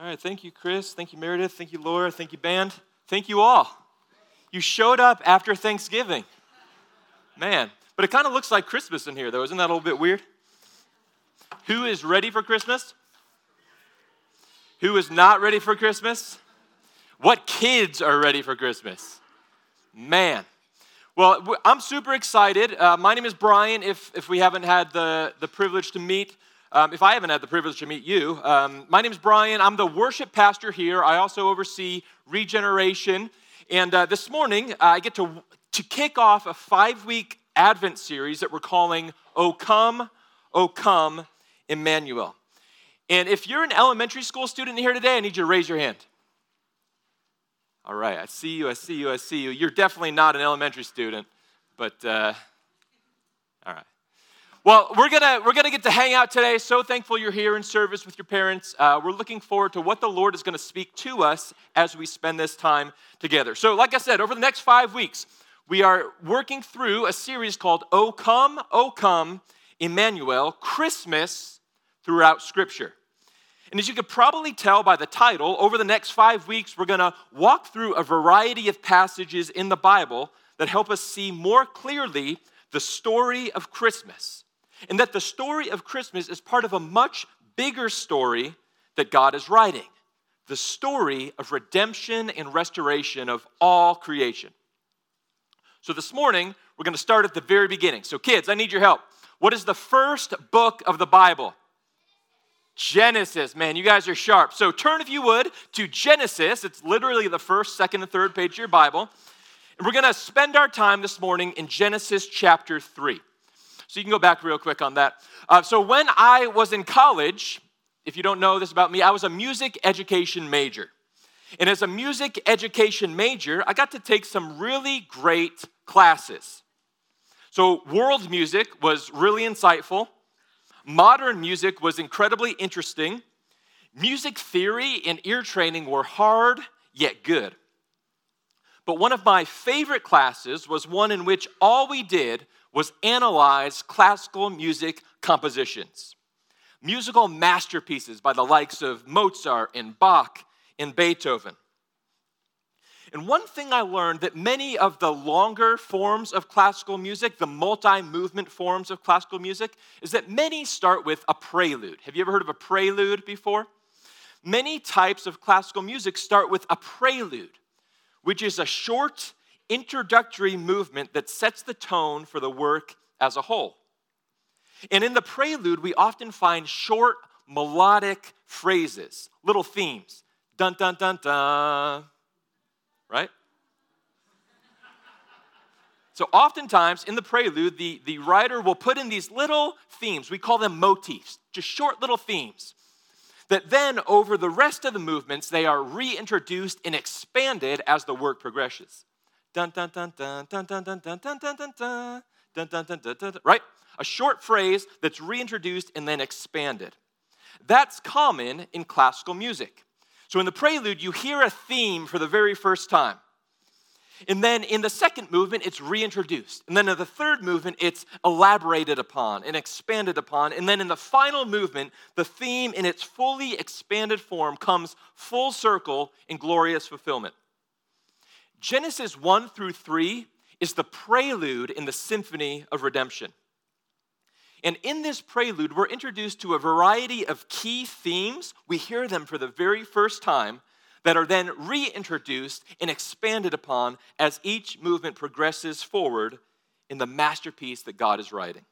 All right, thank you, Chris. Thank you, Meredith. Thank you, Laura. Thank you, band. Thank you all. You showed up after Thanksgiving. Man, but it kind of looks like Christmas in here, though. Isn't that a little bit weird? Who is ready for Christmas? Who is not ready for Christmas? What kids are ready for Christmas? Man. Well, I'm super excited. Uh, my name is Brian, if, if we haven't had the, the privilege to meet. Um, if I haven't had the privilege to meet you, um, my name is Brian. I'm the worship pastor here. I also oversee regeneration. And uh, this morning, uh, I get to, to kick off a five week Advent series that we're calling O Come, O Come, Emmanuel. And if you're an elementary school student here today, I need you to raise your hand. All right, I see you, I see you, I see you. You're definitely not an elementary student, but uh, all right. Well, we're gonna we're gonna get to hang out today. So thankful you're here in service with your parents. Uh, we're looking forward to what the Lord is to speak to us as we spend this time together. So, like I said, over the next five weeks, we are working through a series called "O Come, O Come, Emmanuel: Christmas throughout Scripture." And as you could probably tell by the title, over the next five weeks, we're to walk through a variety of passages in the Bible that help us see more clearly the story of Christmas. And that the story of Christmas is part of a much bigger story that God is writing the story of redemption and restoration of all creation. So this morning, we're going to start at the very beginning. So, kids, I need your help. What is the first book of the Bible? Genesis. Man, you guys are sharp. So turn, if you would, to Genesis. It's literally the first, second, and third page of your Bible. And we're going to spend our time this morning in Genesis chapter 3. So you can go back real quick on that. Uh, so when I was in college, if you don't know this about me, I was a music education major. And as a music education major, I got to take some really great classes. So, world music was really insightful. Modern music was incredibly interesting. Music theory and ear training were hard yet good. But one of my favorite classes was one in which all we did was analyze classical music compositions, musical masterpieces by the likes of Mozart and Bach and Beethoven. And one thing I learned that many of the longer forms of classical music, the multi movement forms of classical music, is that many start with a prelude. Have you ever heard of a prelude before? Many types of classical music start with a prelude, which is a short introductory movement that sets the tone for the work as a whole. And in the prelude, we often find short melodic phrases, little themes. Dun, dun, dun, dun right? So, oftentimes in the prelude, the, the writer will put in these little themes. We call them motifs, just short little themes. That then, over the rest of the movements, they are reintroduced and expanded as the work progresses. Right? A short phrase that's reintroduced and then expanded. That's common in classical music. So in the prelude, you hear a theme for the very first time. And then in the second movement, it's reintroduced. And then in the third movement, it's elaborated upon and expanded upon. And then in the final movement, the theme in its fully expanded form comes full circle in glorious fulfillment. Genesis 1 through 3 is the prelude in the symphony of redemption. And in this prelude, we're introduced to a variety of key themes. We hear them for the very first time that are then reintroduced and expanded upon as each movement progresses forward in the masterpiece that God is writing.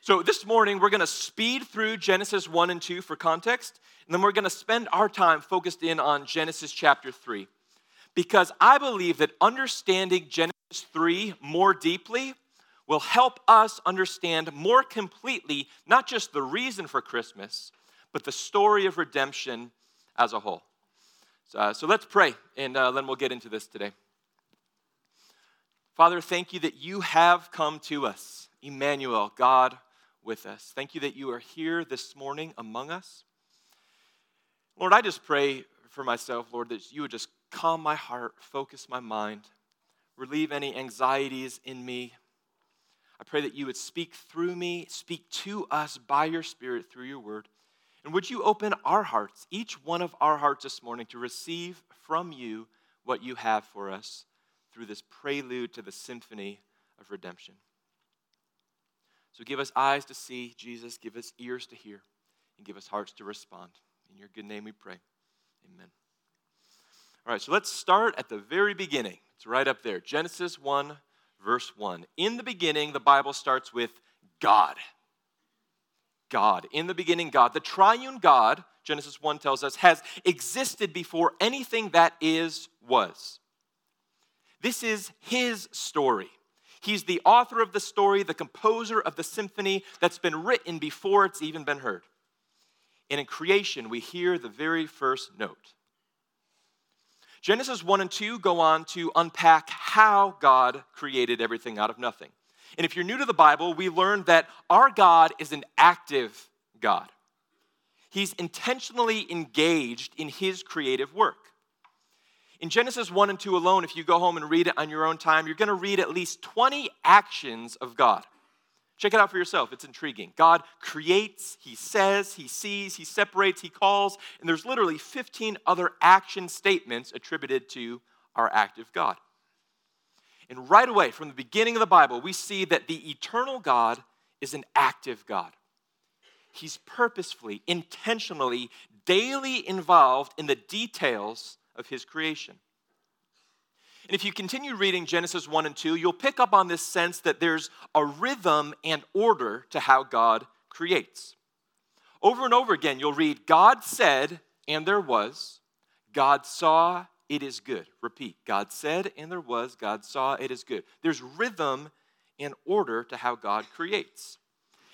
So, this morning, we're going to speed through Genesis 1 and 2 for context, and then we're going to spend our time focused in on Genesis chapter 3. Because I believe that understanding Genesis 3 more deeply will help us understand more completely not just the reason for Christmas, but the story of redemption as a whole. So, uh, so let's pray, and uh, then we'll get into this today. Father, thank you that you have come to us, Emmanuel, God with us. Thank you that you are here this morning among us. Lord, I just pray for myself, Lord, that you would just calm my heart, focus my mind, relieve any anxieties in me, I pray that you would speak through me, speak to us by your Spirit through your word. And would you open our hearts, each one of our hearts this morning, to receive from you what you have for us through this prelude to the symphony of redemption? So give us eyes to see, Jesus, give us ears to hear, and give us hearts to respond. In your good name we pray. Amen. All right, so let's start at the very beginning. It's right up there Genesis 1, verse 1. In the beginning, the Bible starts with God. God. In the beginning, God. The triune God, Genesis 1 tells us, has existed before anything that is was. This is his story. He's the author of the story, the composer of the symphony that's been written before it's even been heard. And in creation, we hear the very first note. Genesis 1 and 2 go on to unpack how God created everything out of nothing. And if you're new to the Bible, we learn that our God is an active God. He's intentionally engaged in his creative work. In Genesis 1 and 2 alone, if you go home and read it on your own time, you're going to read at least 20 actions of God. Check it out for yourself. It's intriguing. God creates, He says, He sees, He separates, He calls, and there's literally 15 other action statements attributed to our active God. And right away, from the beginning of the Bible, we see that the eternal God is an active God. He's purposefully, intentionally, daily involved in the details of his creation. And if you continue reading Genesis 1 and 2, you'll pick up on this sense that there's a rhythm and order to how God creates. Over and over again, you'll read, God said, and there was. God saw, it is good. Repeat. God said, and there was. God saw, it is good. There's rhythm and order to how God creates.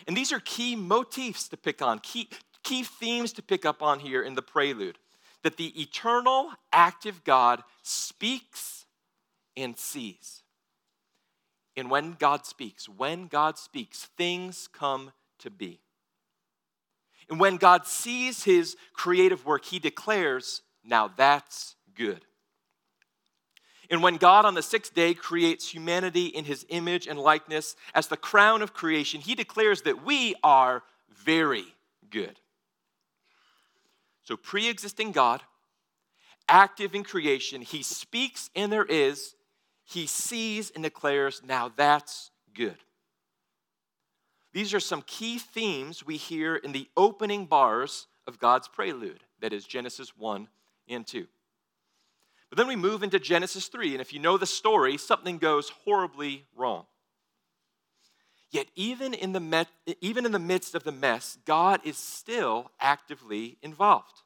And these are key motifs to pick on, key, key themes to pick up on here in the prelude. That the eternal, active God speaks and sees. And when God speaks, when God speaks, things come to be. And when God sees his creative work, he declares, now that's good. And when God on the sixth day creates humanity in his image and likeness as the crown of creation, he declares that we are very good. So, pre existing God, active in creation, he speaks and there is, he sees and declares, now that's good. These are some key themes we hear in the opening bars of God's prelude, that is Genesis 1 and 2. But then we move into Genesis 3, and if you know the story, something goes horribly wrong. Yet, even in, the even in the midst of the mess, God is still actively involved.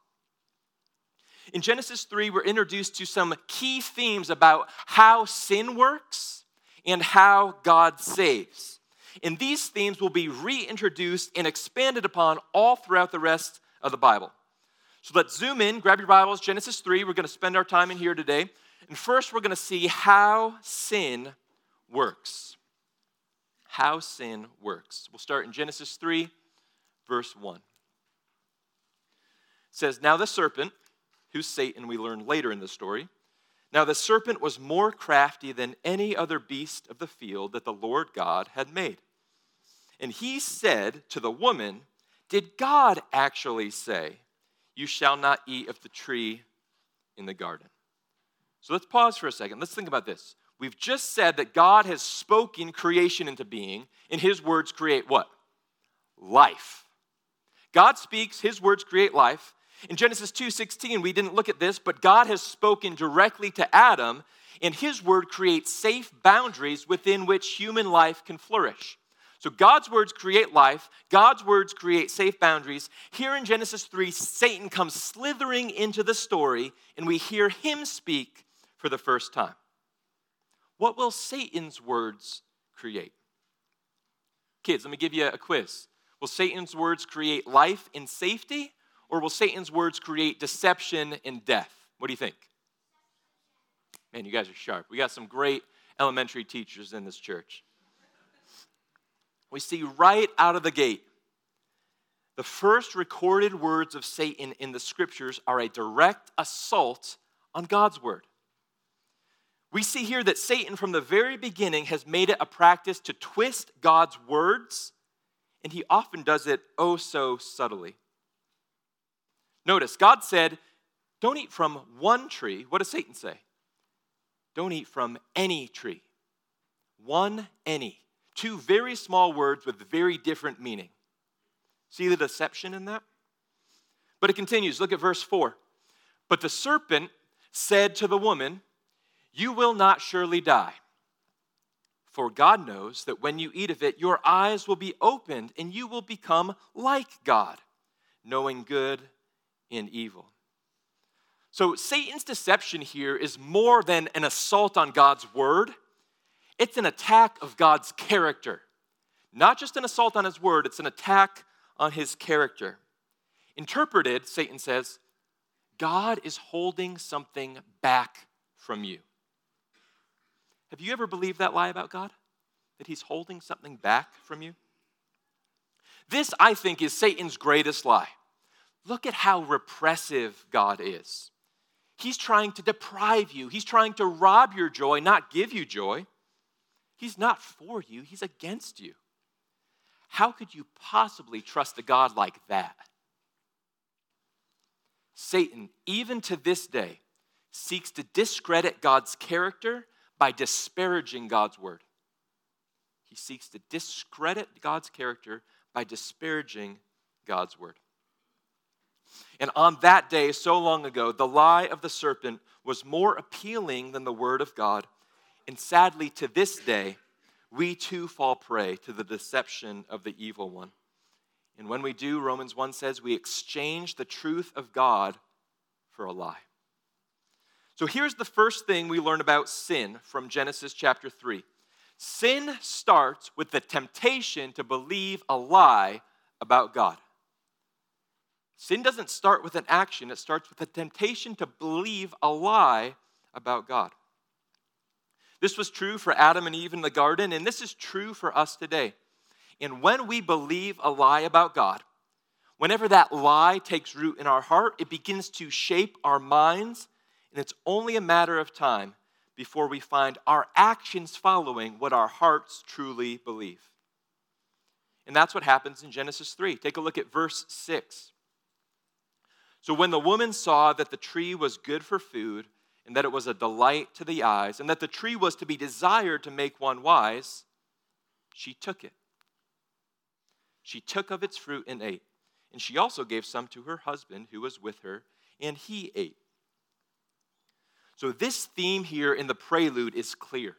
In Genesis 3, we're introduced to some key themes about how sin works and how God saves. And these themes will be reintroduced and expanded upon all throughout the rest of the Bible. So let's zoom in, grab your Bibles, Genesis 3. We're going to spend our time in here today. And first, we're going to see how sin works. How sin works. We'll start in Genesis 3, verse 1. It says, Now the serpent who's Satan, we learn later in the story. Now the serpent was more crafty than any other beast of the field that the Lord God had made. And he said to the woman, Did God actually say, You shall not eat of the tree in the garden? So let's pause for a second. Let's think about this. We've just said that God has spoken creation into being, and his words create what? Life. God speaks, his words create life. In Genesis 2:16, we didn't look at this, but God has spoken directly to Adam, and his word creates safe boundaries within which human life can flourish. So God's words create life, God's words create safe boundaries. Here in Genesis 3, Satan comes slithering into the story, and we hear him speak for the first time. What will Satan's words create? Kids, let me give you a quiz. Will Satan's words create life and safety or will Satan's words create deception and death? What do you think? Man, you guys are sharp. We got some great elementary teachers in this church. We see right out of the gate the first recorded words of Satan in the scriptures are a direct assault on God's word. We see here that Satan, from the very beginning, has made it a practice to twist God's words, and he often does it oh so subtly. Notice, God said, Don't eat from one tree. What does Satan say? Don't eat from any tree. One, any. Two very small words with very different meaning. See the deception in that? But it continues. Look at verse 4. But the serpent said to the woman, You will not surely die. For God knows that when you eat of it, your eyes will be opened and you will become like God, knowing good and evil. So, Satan's deception here is more than an assault on God's word, it's an attack of God's character. Not just an assault on his word, it's an attack on his character. Interpreted, Satan says, God is holding something back from you. Have you ever believed that lie about God? That he's holding something back from you? This, I think, is Satan's greatest lie. Look at how repressive God is. He's trying to deprive you, he's trying to rob your joy, not give you joy. He's not for you, he's against you. How could you possibly trust a God like that? Satan, even to this day, seeks to discredit God's character by disparaging God's word. He seeks to discredit God's character by disparaging God's word. And on that day, so long ago, the lie of the serpent was more appealing than the word of God. And sadly, to this day, we too fall prey to the deception of the evil one. And when we do, Romans 1 says, we exchange the truth of God for a lie. So here's the first thing we learn about sin from Genesis chapter 3 sin starts with the temptation to believe a lie about God. Sin doesn't start with an action, it starts with the temptation to believe a lie about God. This was true for Adam and Eve in the garden, and this is true for us today. And when we believe a lie about God, whenever that lie takes root in our heart, it begins to shape our minds, and it's only a matter of time before we find our actions following what our hearts truly believe. And that's what happens in Genesis 3. Take a look at verse 6. So when the woman saw that the tree was good for food, and that it was a delight to the eyes, and that the tree was to be desired to make one wise, she took it. She took of its fruit and ate. And she also gave some to her husband who was with her, and he ate. So, this theme here in the prelude is clear.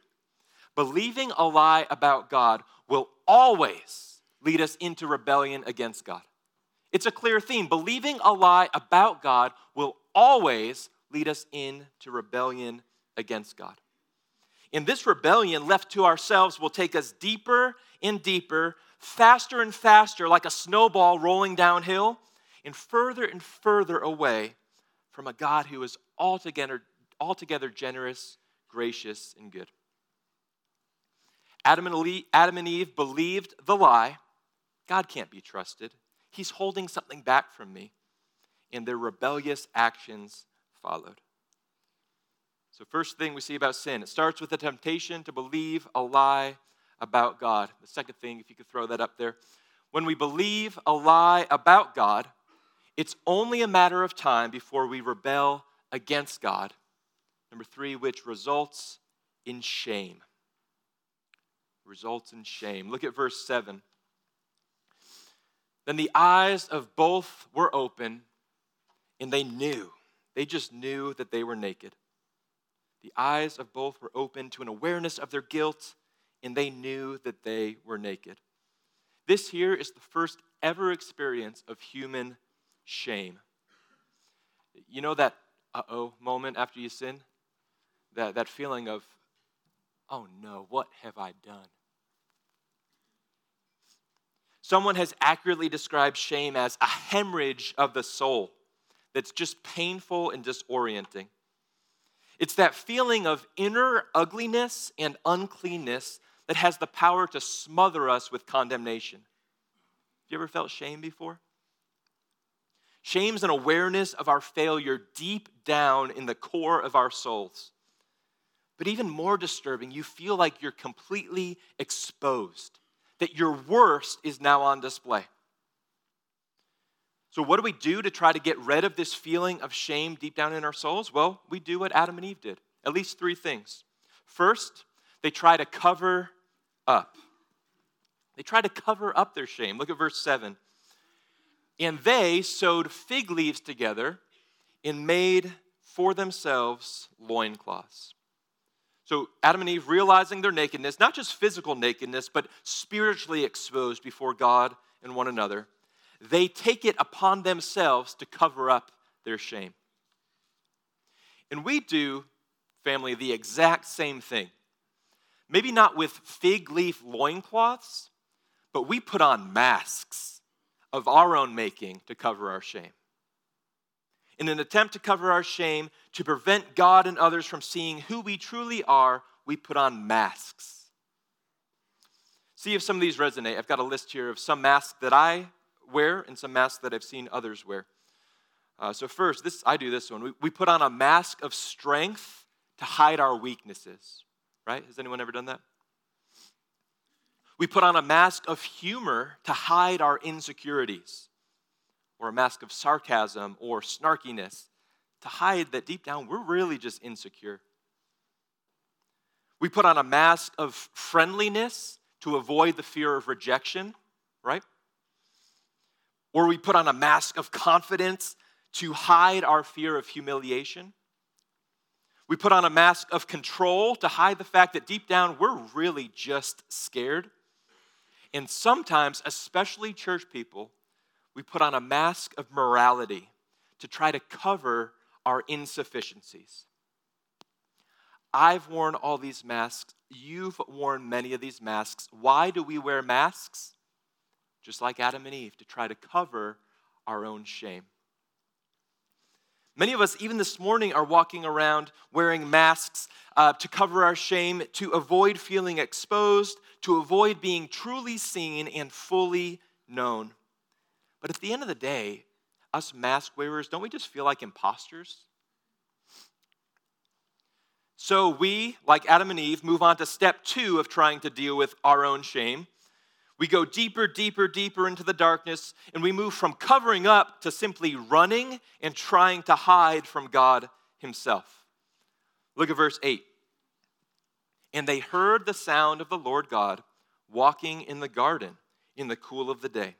Believing a lie about God will always lead us into rebellion against God. It's a clear theme. Believing a lie about God will always lead us into rebellion against God. And this rebellion, left to ourselves, will take us deeper and deeper, faster and faster, like a snowball rolling downhill, and further and further away from a God who is altogether, altogether generous, gracious, and good. Adam and, Adam and Eve believed the lie God can't be trusted. He's holding something back from me. And their rebellious actions followed. So, first thing we see about sin, it starts with the temptation to believe a lie about God. The second thing, if you could throw that up there, when we believe a lie about God, it's only a matter of time before we rebel against God. Number three, which results in shame. Results in shame. Look at verse 7. Then the eyes of both were open, and they knew they just knew that they were naked. The eyes of both were open to an awareness of their guilt, and they knew that they were naked. This here is the first ever experience of human shame. You know that uh oh moment after you sin? That, that feeling of, oh no, what have I done? Someone has accurately described shame as a hemorrhage of the soul that's just painful and disorienting. It's that feeling of inner ugliness and uncleanness that has the power to smother us with condemnation. Have You ever felt shame before? Shame's an awareness of our failure deep down in the core of our souls. But even more disturbing, you feel like you're completely exposed, that your worst is now on display. So, what do we do to try to get rid of this feeling of shame deep down in our souls? Well, we do what Adam and Eve did at least three things. First, they try to cover up. They try to cover up their shame. Look at verse 7. And they sewed fig leaves together and made for themselves loincloths. So Adam and Eve realizing their nakedness, not just physical nakedness, but spiritually exposed before God and one another, they take it upon themselves to cover up their shame. And we do, family, the exact same thing. Maybe not with fig leaf loincloths, but we put on masks of our own making to cover our shame. In an attempt to cover our shame, to prevent God and others from seeing who we truly are, we put on masks. See if some of these resonate. I've got a list here of some masks that I wear and some masks that I've seen others wear. Uh, so, first, this I do this one. We, we put on a mask of strength to hide our weaknesses, right? Has anyone ever done that? We put on a mask of humor to hide our insecurities, or a mask of sarcasm or snarkiness to hide that deep down we're really just insecure. We put on a mask of friendliness to avoid the fear of rejection, right? Or we put on a mask of confidence to hide our fear of humiliation. We put on a mask of control to hide the fact that deep down we're really just scared. And sometimes, especially church people, we put on a mask of morality to try to cover our insufficiencies. I've worn all these masks. You've worn many of these masks. Why do we wear masks? Just like Adam and Eve, to try to cover our own shame. Many of us, even this morning, are walking around wearing masks uh, to cover our shame, to avoid feeling exposed, to avoid being truly seen and fully known. But at the end of the day, us mask wearers, don't we just feel like imposters? So we, like Adam and Eve, move on to step two of trying to deal with our own shame. We go deeper, deeper, deeper into the darkness, and we move from covering up to simply running and trying to hide from God Himself. Look at verse 8. And they heard the sound of the Lord God walking in the garden in the cool of the day.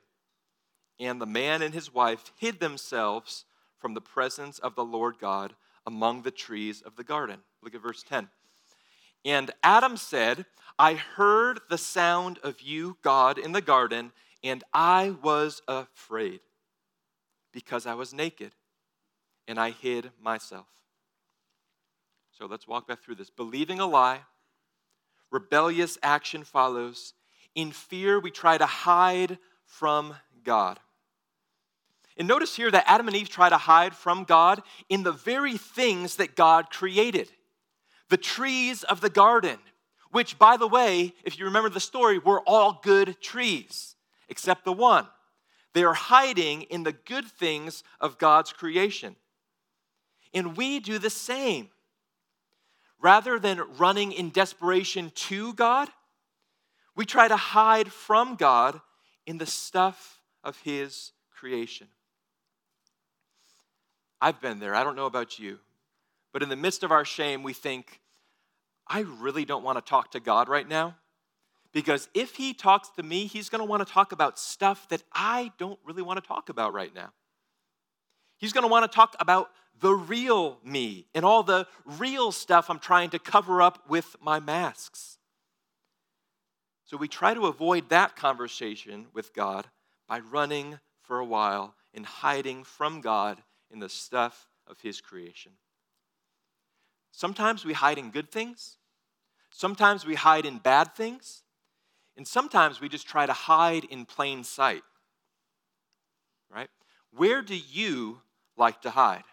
And the man and his wife hid themselves from the presence of the Lord God among the trees of the garden. Look at verse 10. And Adam said, I heard the sound of you, God, in the garden, and I was afraid because I was naked and I hid myself. So let's walk back through this. Believing a lie, rebellious action follows. In fear, we try to hide from God. And notice here that Adam and Eve try to hide from God in the very things that God created the trees of the garden, which, by the way, if you remember the story, were all good trees, except the one. They are hiding in the good things of God's creation. And we do the same. Rather than running in desperation to God, we try to hide from God in the stuff of His creation. I've been there. I don't know about you. But in the midst of our shame, we think, I really don't want to talk to God right now. Because if He talks to me, He's going to want to talk about stuff that I don't really want to talk about right now. He's going to want to talk about the real me and all the real stuff I'm trying to cover up with my masks. So we try to avoid that conversation with God by running for a while and hiding from God in the stuff of His creation. Sometimes we hide in good things, sometimes we hide in bad things, and sometimes we just try to hide in plain sight. Right? Where do you like to hide?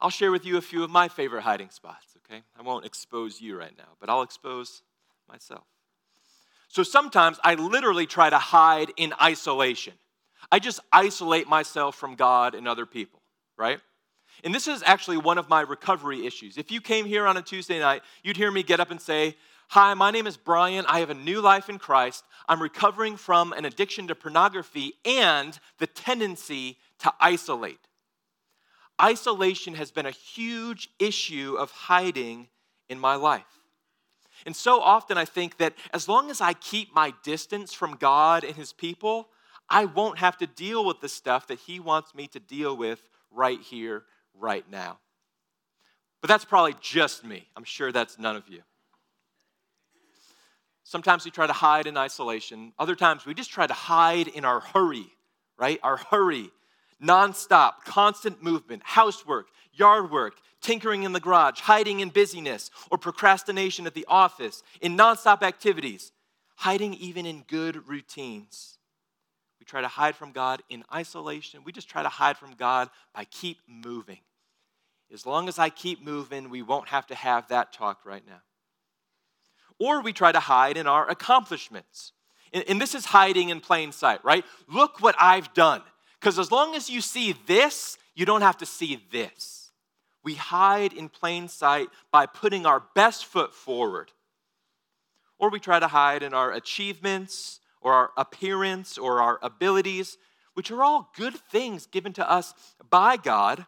I'll share with you a few of my favorite hiding spots, okay? I won't expose you right now, but I'll expose myself. So sometimes I literally try to hide in isolation. I just isolate myself from God and other people, right? And this is actually one of my recovery issues. If you came here on a Tuesday night, you'd hear me get up and say, Hi, my name is Brian. I have a new life in Christ. I'm recovering from an addiction to pornography and the tendency to isolate. Isolation has been a huge issue of hiding in my life. And so often I think that as long as I keep my distance from God and His people, I won't have to deal with the stuff that He wants me to deal with right here, right now. But that's probably just me. I'm sure that's none of you. Sometimes we try to hide in isolation. Other times we just try to hide in our hurry, right? Our hurry. Nonstop, constant movement, housework, yard work, tinkering in the garage, hiding in busyness, or procrastination at the office, in nonstop activities, hiding even in good routines. We try to hide from God in isolation. We just try to hide from God by keep moving. As long as I keep moving, we won't have to have that talk right now or we try to hide in our accomplishments. And, and this is hiding in plain sight, right? Look what I've done. Because as long as you see this, you don't have to see this. We hide in plain sight by putting our best foot forward. Or we try to hide in our achievements or our appearance or our abilities, which are all good things given to us by God,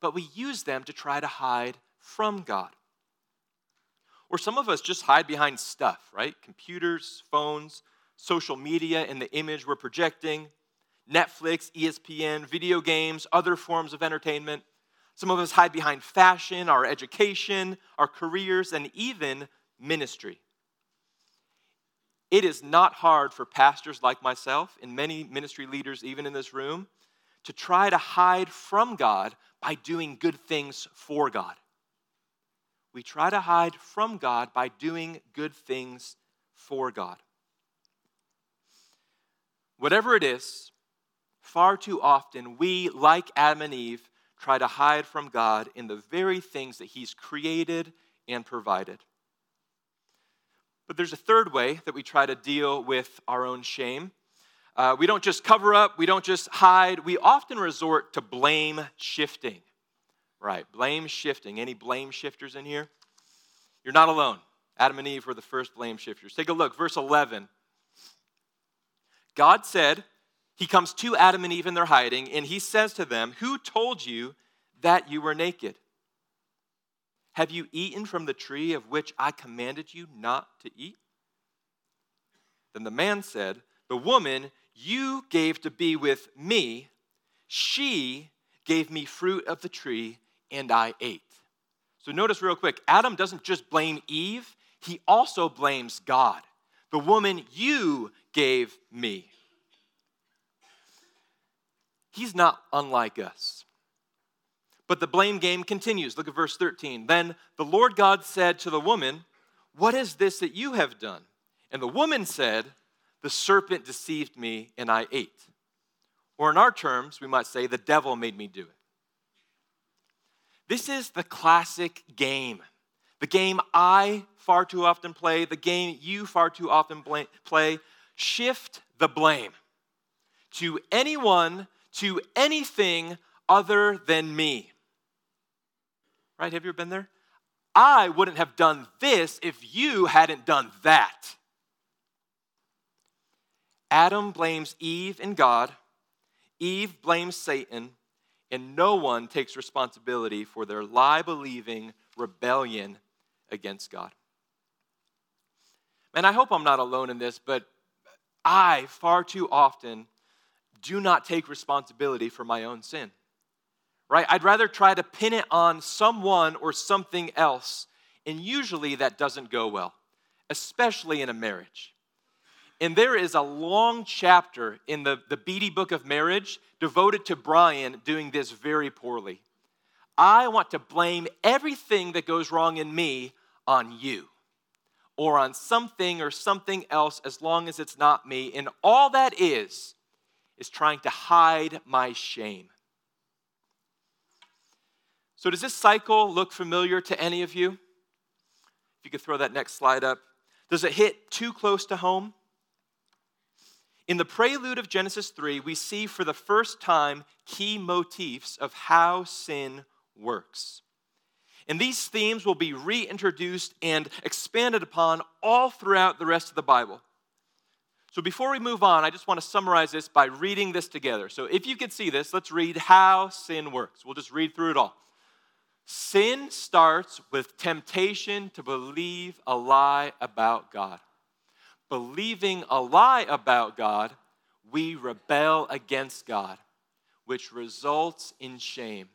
but we use them to try to hide from God. Or some of us just hide behind stuff, right? Computers, phones, social media, and the image we're projecting, Netflix, ESPN, video games, other forms of entertainment. Some of us hide behind fashion, our education, our careers, and even ministry. It is not hard for pastors like myself and many ministry leaders, even in this room, to try to hide from God by doing good things for God we try to hide from God by doing good things for God. Whatever it is, far too often we, like Adam and Eve, try to hide from God in the very things that He's created and provided. But there's a third way that we try to deal with our own shame. Uh, we don't just cover up, we don't just hide, we often resort to blame shifting. Right, blame shifting. Any blame shifters in here? You're not alone. Adam and Eve were the first blame shifters. Take a look, verse 11. God said, He comes to Adam and Eve in their hiding, and He says to them, Who told you that you were naked? Have you eaten from the tree of which I commanded you not to eat? Then the man said, The woman you gave to be with me, she gave me fruit of the tree and I ate. So notice real quick Adam doesn't just blame Eve, he also blames God. The woman you gave me. He's not unlike us. But the blame game continues. Look at verse 13. Then the Lord God said to the woman, What is this that you have done? And the woman said, The serpent deceived me and I ate. Or in our terms, we might say, The devil made me do it. This is the classic game. The game I far too often play, the game you far too often play. Shift the blame to anyone, to anything other than me. Right? Have you ever been there? I wouldn't have done this if you hadn't done that. Adam blames Eve and God. Eve blames Satan and no one takes responsibility for their lie believing rebellion against God. And I hope I'm not alone in this, but I far too often do not take responsibility for my own sin. Right? I'd rather try to pin it on someone or something else, and usually that doesn't go well, especially in a marriage. And there is a long chapter in the, the Beatty Book of Marriage devoted to Brian doing this very poorly. I want to blame everything that goes wrong in me on you or on something or something else as long as it's not me. And all that is, is trying to hide my shame. So, does this cycle look familiar to any of you? If you could throw that next slide up. Does it hit too close to home? In the prelude of Genesis 3, we see for the first time key motifs of how sin works. And these themes will be reintroduced and expanded upon all throughout the rest of the Bible. So before we move on, I just want to summarize this by reading this together. So if you could see this, let's read how sin works. We'll just read through it all. Sin starts with temptation to believe a lie about God. Believing a lie about God, we rebel against God, which results in shame.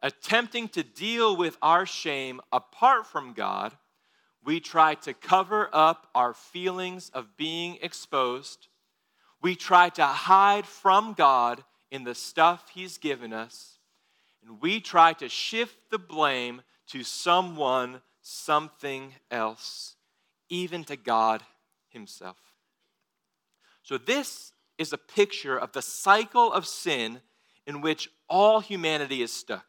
Attempting to deal with our shame apart from God, we try to cover up our feelings of being exposed. We try to hide from God in the stuff He's given us. And we try to shift the blame to someone, something else, even to God Himself. So, this is a picture of the cycle of sin in which all humanity is stuck.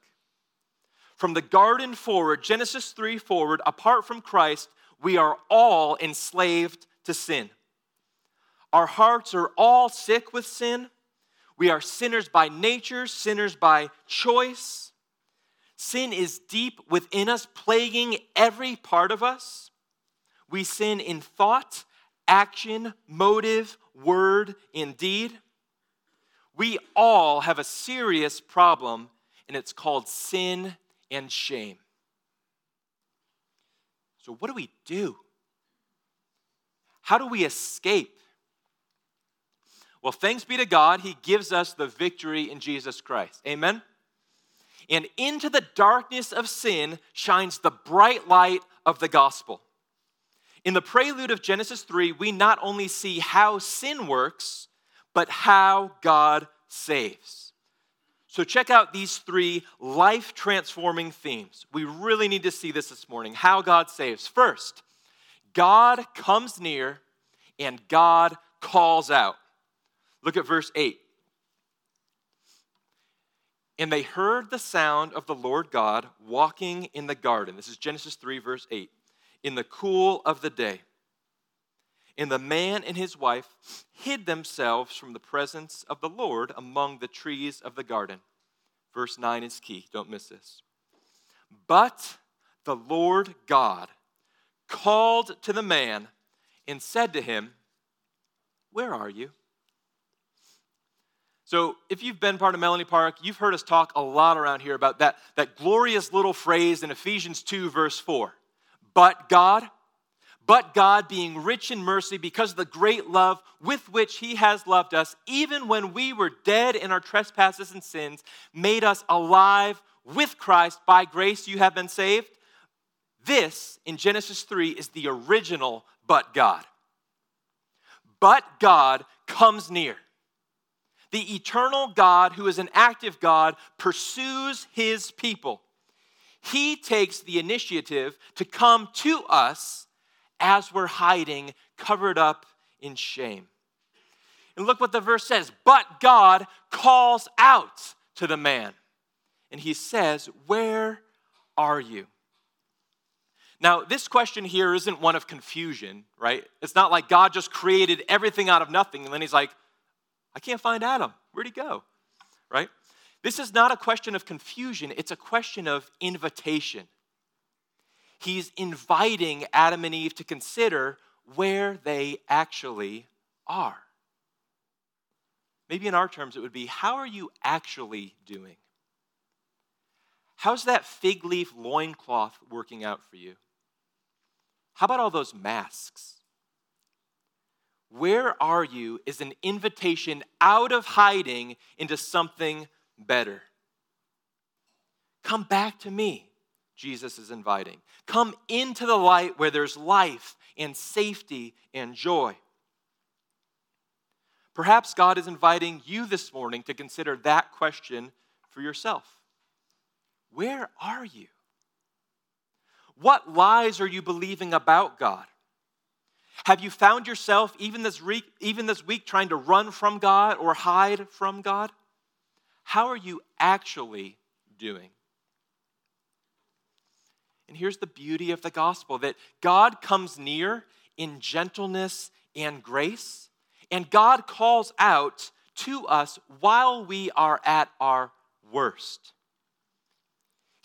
From the garden forward, Genesis 3 forward, apart from Christ, we are all enslaved to sin. Our hearts are all sick with sin. We are sinners by nature, sinners by choice. Sin is deep within us, plaguing every part of us. We sin in thought, action, motive, word, and deed. We all have a serious problem, and it's called sin and shame. So, what do we do? How do we escape? Well, thanks be to God, He gives us the victory in Jesus Christ. Amen? And into the darkness of sin shines the bright light of the gospel. In the prelude of Genesis 3, we not only see how sin works, but how God saves. So, check out these three life transforming themes. We really need to see this this morning how God saves. First, God comes near and God calls out. Look at verse 8. And they heard the sound of the Lord God walking in the garden. This is Genesis 3, verse 8. In the cool of the day. And the man and his wife hid themselves from the presence of the Lord among the trees of the garden. Verse 9 is key. Don't miss this. But the Lord God called to the man and said to him, Where are you? So, if you've been part of Melanie Park, you've heard us talk a lot around here about that, that glorious little phrase in Ephesians 2, verse 4. But God, but God, being rich in mercy because of the great love with which He has loved us, even when we were dead in our trespasses and sins, made us alive with Christ. By grace you have been saved. This, in Genesis 3, is the original but God. But God comes near. The eternal God, who is an active God, pursues His people. He takes the initiative to come to us as we're hiding, covered up in shame. And look what the verse says. But God calls out to the man, and he says, Where are you? Now, this question here isn't one of confusion, right? It's not like God just created everything out of nothing, and then he's like, I can't find Adam. Where'd he go? Right? This is not a question of confusion, it's a question of invitation he's inviting Adam and Eve to consider where they actually are. Maybe in our terms, it would be how are you actually doing? How's that fig leaf loincloth working out for you? How about all those masks? Where are you is an invitation out of hiding into something better. Come back to me. Jesus is inviting. Come into the light where there's life and safety and joy. Perhaps God is inviting you this morning to consider that question for yourself. Where are you? What lies are you believing about God? Have you found yourself, even this, week, even this week, trying to run from God or hide from God? How are you actually doing? And here's the beauty of the gospel that God comes near in gentleness and grace, and God calls out to us while we are at our worst.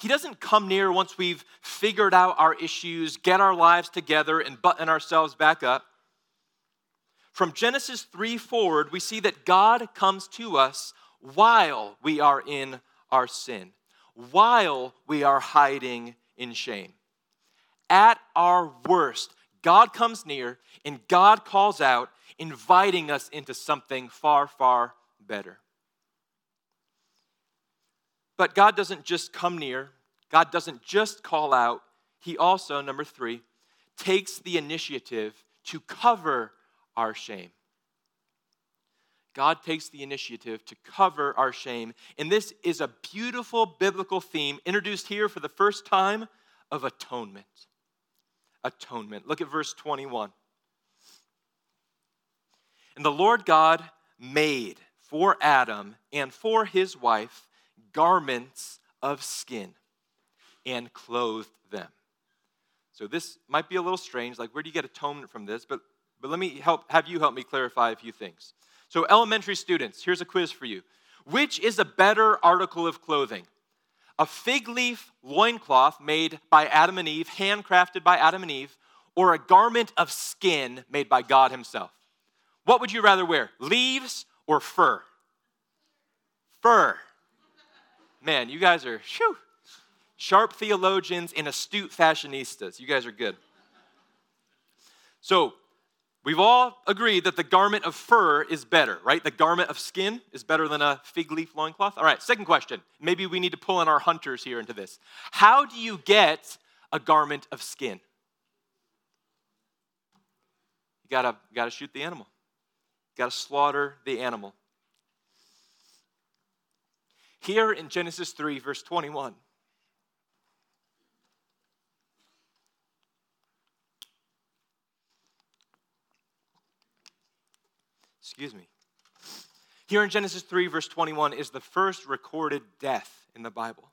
He doesn't come near once we've figured out our issues, get our lives together, and button ourselves back up. From Genesis 3 forward, we see that God comes to us while we are in our sin, while we are hiding in shame. At our worst, God comes near and God calls out, inviting us into something far, far better. But God doesn't just come near, God doesn't just call out. He also, number three, takes the initiative to cover our shame. God takes the initiative to cover our shame. And this is a beautiful biblical theme introduced here for the first time of atonement. Atonement. Look at verse 21. And the Lord God made for Adam and for his wife garments of skin and clothed them. So this might be a little strange. Like, where do you get atonement from this? But, but let me help have you help me clarify a few things. So, elementary students, here's a quiz for you. Which is a better article of clothing? A fig leaf loincloth made by Adam and Eve, handcrafted by Adam and Eve, or a garment of skin made by God Himself? What would you rather wear, leaves or fur? Fur. Man, you guys are shoo, sharp theologians and astute fashionistas. You guys are good. So, We've all agreed that the garment of fur is better, right? The garment of skin is better than a fig leaf loincloth. All right, second question. Maybe we need to pull in our hunters here into this. How do you get a garment of skin? You gotta, you gotta shoot the animal, you gotta slaughter the animal. Here in Genesis 3, verse 21, Excuse me. Here in Genesis 3, verse 21, is the first recorded death in the Bible.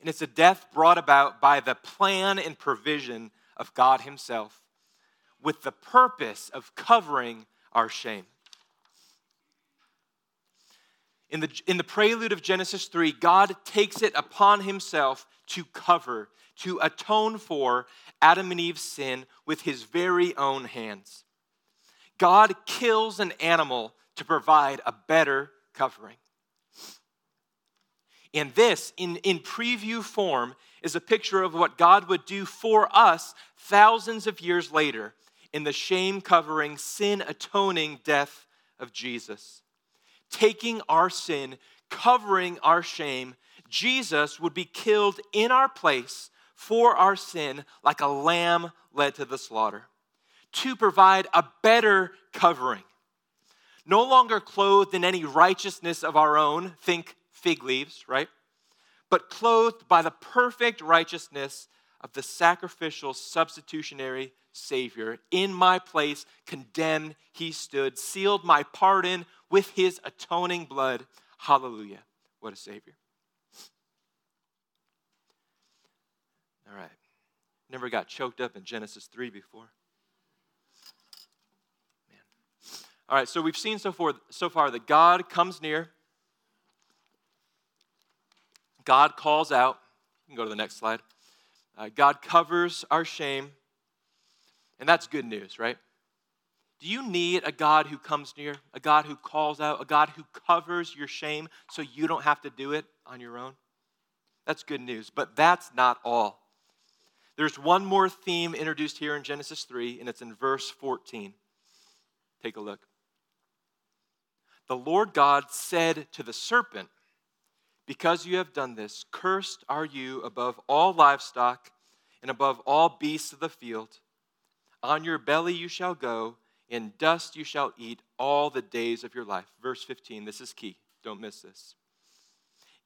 And it's a death brought about by the plan and provision of God Himself with the purpose of covering our shame. In the, in the prelude of Genesis 3, God takes it upon Himself to cover, to atone for Adam and Eve's sin with his very own hands. God kills an animal to provide a better covering. And this, in, in preview form, is a picture of what God would do for us thousands of years later in the shame covering, sin atoning death of Jesus. Taking our sin, covering our shame, Jesus would be killed in our place for our sin like a lamb led to the slaughter to provide a better covering. No longer clothed in any righteousness of our own, think fig leaves, right? But clothed by the perfect righteousness of the sacrificial, substitutionary Savior. In my place, condemned, he stood, sealed my pardon with his atoning blood. Hallelujah. What a Savior. All right. Never got choked up in Genesis 3 before. Man. All right, so we've seen so far, so far that God comes near, God calls out. You can go to the next slide. Uh, God covers our shame, and that's good news, right? Do you need a God who comes near, a God who calls out, a God who covers your shame so you don't have to do it on your own? That's good news, but that's not all. There's one more theme introduced here in Genesis 3, and it's in verse 14. Take a look. The Lord God said to the serpent, Because you have done this, cursed are you above all livestock and above all beasts of the field. On your belly you shall go, in dust you shall eat all the days of your life. Verse 15, this is key. Don't miss this.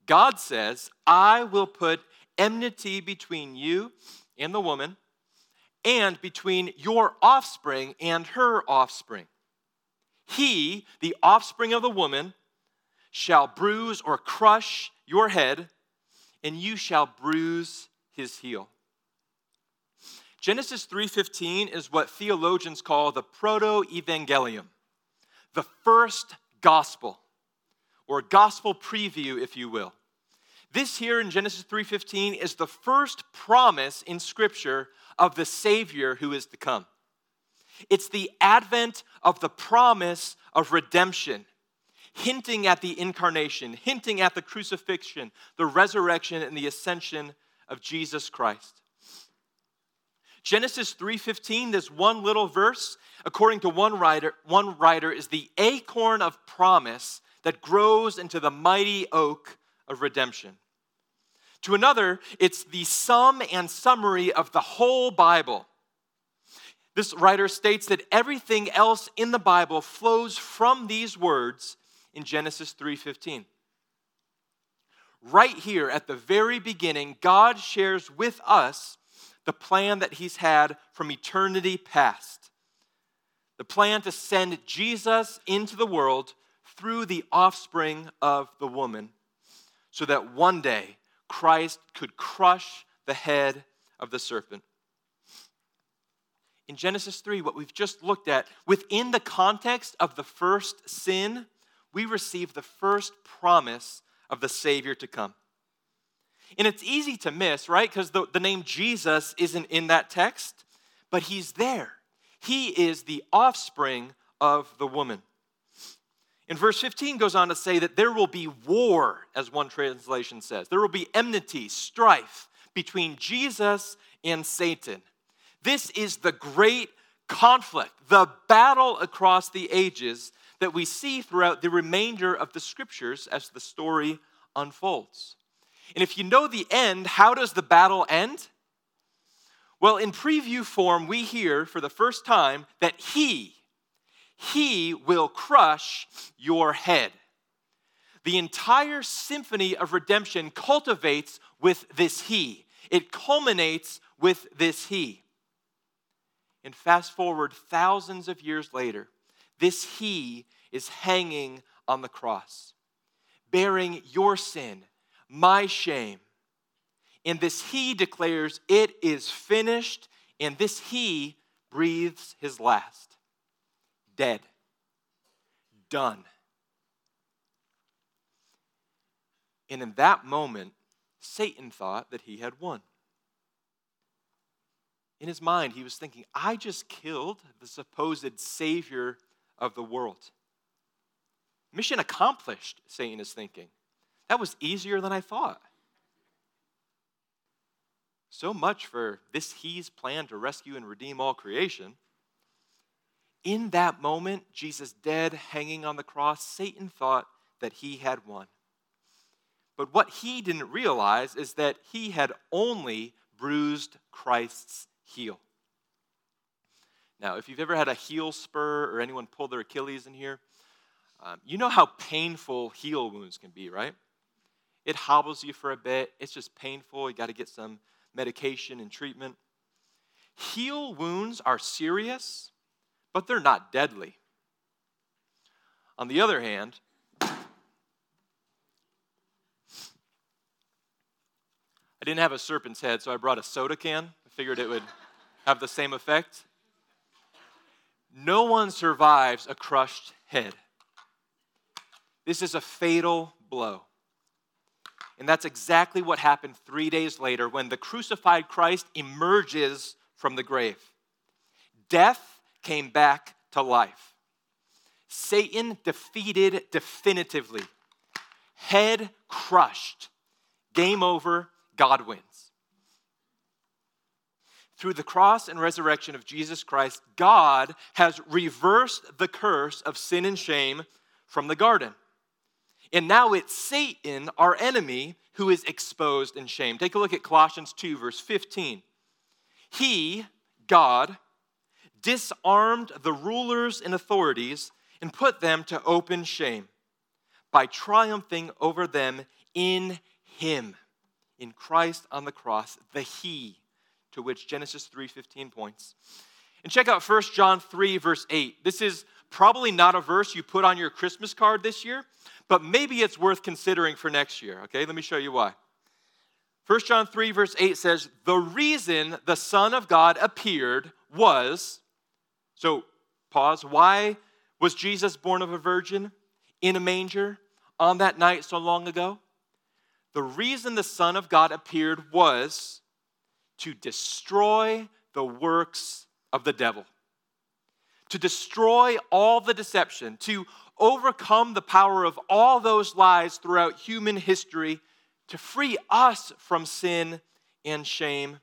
God says, I will put enmity between you and the woman, and between your offspring and her offspring. He, the offspring of the woman, shall bruise or crush your head, and you shall bruise his heel. Genesis 3:15 is what theologians call the proto-evangelium, the first gospel, or gospel preview, if you will. This here in Genesis 3:15 is the first promise in scripture of the savior who is to come. It's the advent of the promise of redemption, hinting at the incarnation, hinting at the crucifixion, the resurrection and the ascension of Jesus Christ. Genesis 3:15, this one little verse, according to one writer, one writer is the acorn of promise that grows into the mighty oak of redemption. To another, it's the sum and summary of the whole Bible. This writer states that everything else in the Bible flows from these words in Genesis 3:15. Right here at the very beginning, God shares with us the plan that he's had from eternity past. The plan to send Jesus into the world through the offspring of the woman, so that one day Christ could crush the head of the serpent. In Genesis 3, what we've just looked at, within the context of the first sin, we receive the first promise of the Savior to come. And it's easy to miss, right? Because the, the name Jesus isn't in that text, but he's there. He is the offspring of the woman. And verse 15 goes on to say that there will be war, as one translation says. There will be enmity, strife between Jesus and Satan. This is the great conflict, the battle across the ages that we see throughout the remainder of the scriptures as the story unfolds. And if you know the end, how does the battle end? Well, in preview form, we hear for the first time that He, He will crush your head. The entire symphony of redemption cultivates with this He, it culminates with this He. And fast forward thousands of years later, this He is hanging on the cross, bearing your sin my shame. And this he declares, It is finished. And this he breathes his last. Dead. Done. And in that moment, Satan thought that he had won. In his mind, he was thinking, I just killed the supposed savior of the world. Mission accomplished, Satan is thinking. That was easier than I thought. So much for this He's plan to rescue and redeem all creation. In that moment, Jesus dead, hanging on the cross, Satan thought that he had won. But what he didn't realize is that he had only bruised Christ's heel. Now, if you've ever had a heel spur or anyone pull their Achilles in here, um, you know how painful heel wounds can be, right? It hobbles you for a bit. It's just painful. You got to get some medication and treatment. Heel wounds are serious, but they're not deadly. On the other hand, I didn't have a serpent's head, so I brought a soda can. I figured it would have the same effect. No one survives a crushed head. This is a fatal blow. And that's exactly what happened three days later when the crucified Christ emerges from the grave. Death came back to life. Satan defeated definitively, head crushed. Game over, God wins. Through the cross and resurrection of Jesus Christ, God has reversed the curse of sin and shame from the garden. And now it's Satan, our enemy, who is exposed in shame. Take a look at Colossians 2, verse 15. He, God, disarmed the rulers and authorities and put them to open shame by triumphing over them in Him, in Christ on the cross, the He to which Genesis 3:15 points. And check out 1 John 3, verse 8. This is probably not a verse you put on your Christmas card this year, but maybe it's worth considering for next year. Okay, let me show you why. 1 John 3, verse 8 says, The reason the Son of God appeared was, so pause, why was Jesus born of a virgin? in a manger on that night so long ago? The reason the Son of God appeared was to destroy the works of the devil, to destroy all the deception, to overcome the power of all those lies throughout human history, to free us from sin and shame.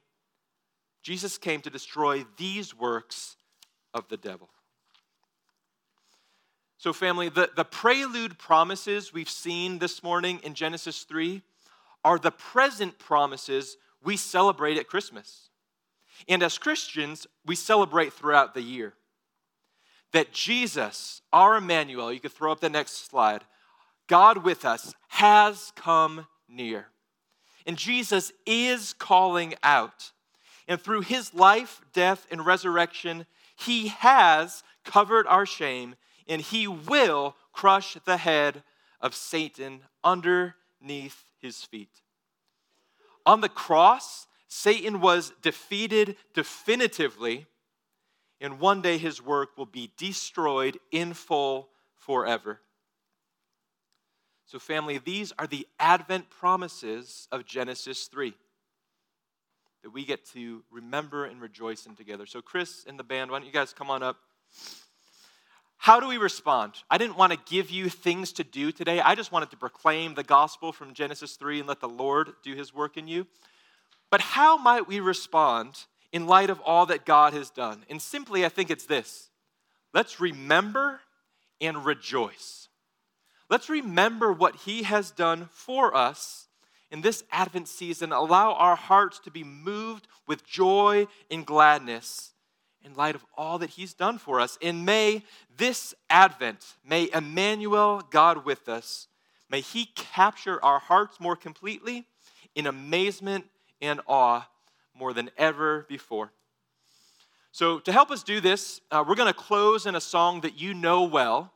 Jesus came to destroy these works of the devil. So, family, the, the prelude promises we've seen this morning in Genesis 3 are the present promises we celebrate at Christmas. And as Christians, we celebrate throughout the year. That Jesus, our Emmanuel, you could throw up the next slide, God with us, has come near. And Jesus is calling out. And through his life, death, and resurrection, he has covered our shame and he will crush the head of Satan underneath his feet. On the cross, Satan was defeated definitively, and one day his work will be destroyed in full forever. So, family, these are the Advent promises of Genesis 3 that we get to remember and rejoice in together. So, Chris and the band, why don't you guys come on up? How do we respond? I didn't want to give you things to do today. I just wanted to proclaim the gospel from Genesis 3 and let the Lord do his work in you. But how might we respond in light of all that God has done? And simply, I think it's this let's remember and rejoice. Let's remember what he has done for us in this Advent season. Allow our hearts to be moved with joy and gladness in light of all that He's done for us. And may this Advent, may Emmanuel, God with us, may He capture our hearts more completely in amazement and awe more than ever before. So, to help us do this, uh, we're going to close in a song that you know well,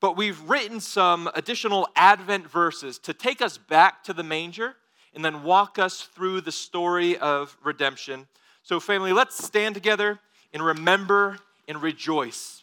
but we've written some additional Advent verses to take us back to the manger and then walk us through the story of redemption. So, family, let's stand together and remember and rejoice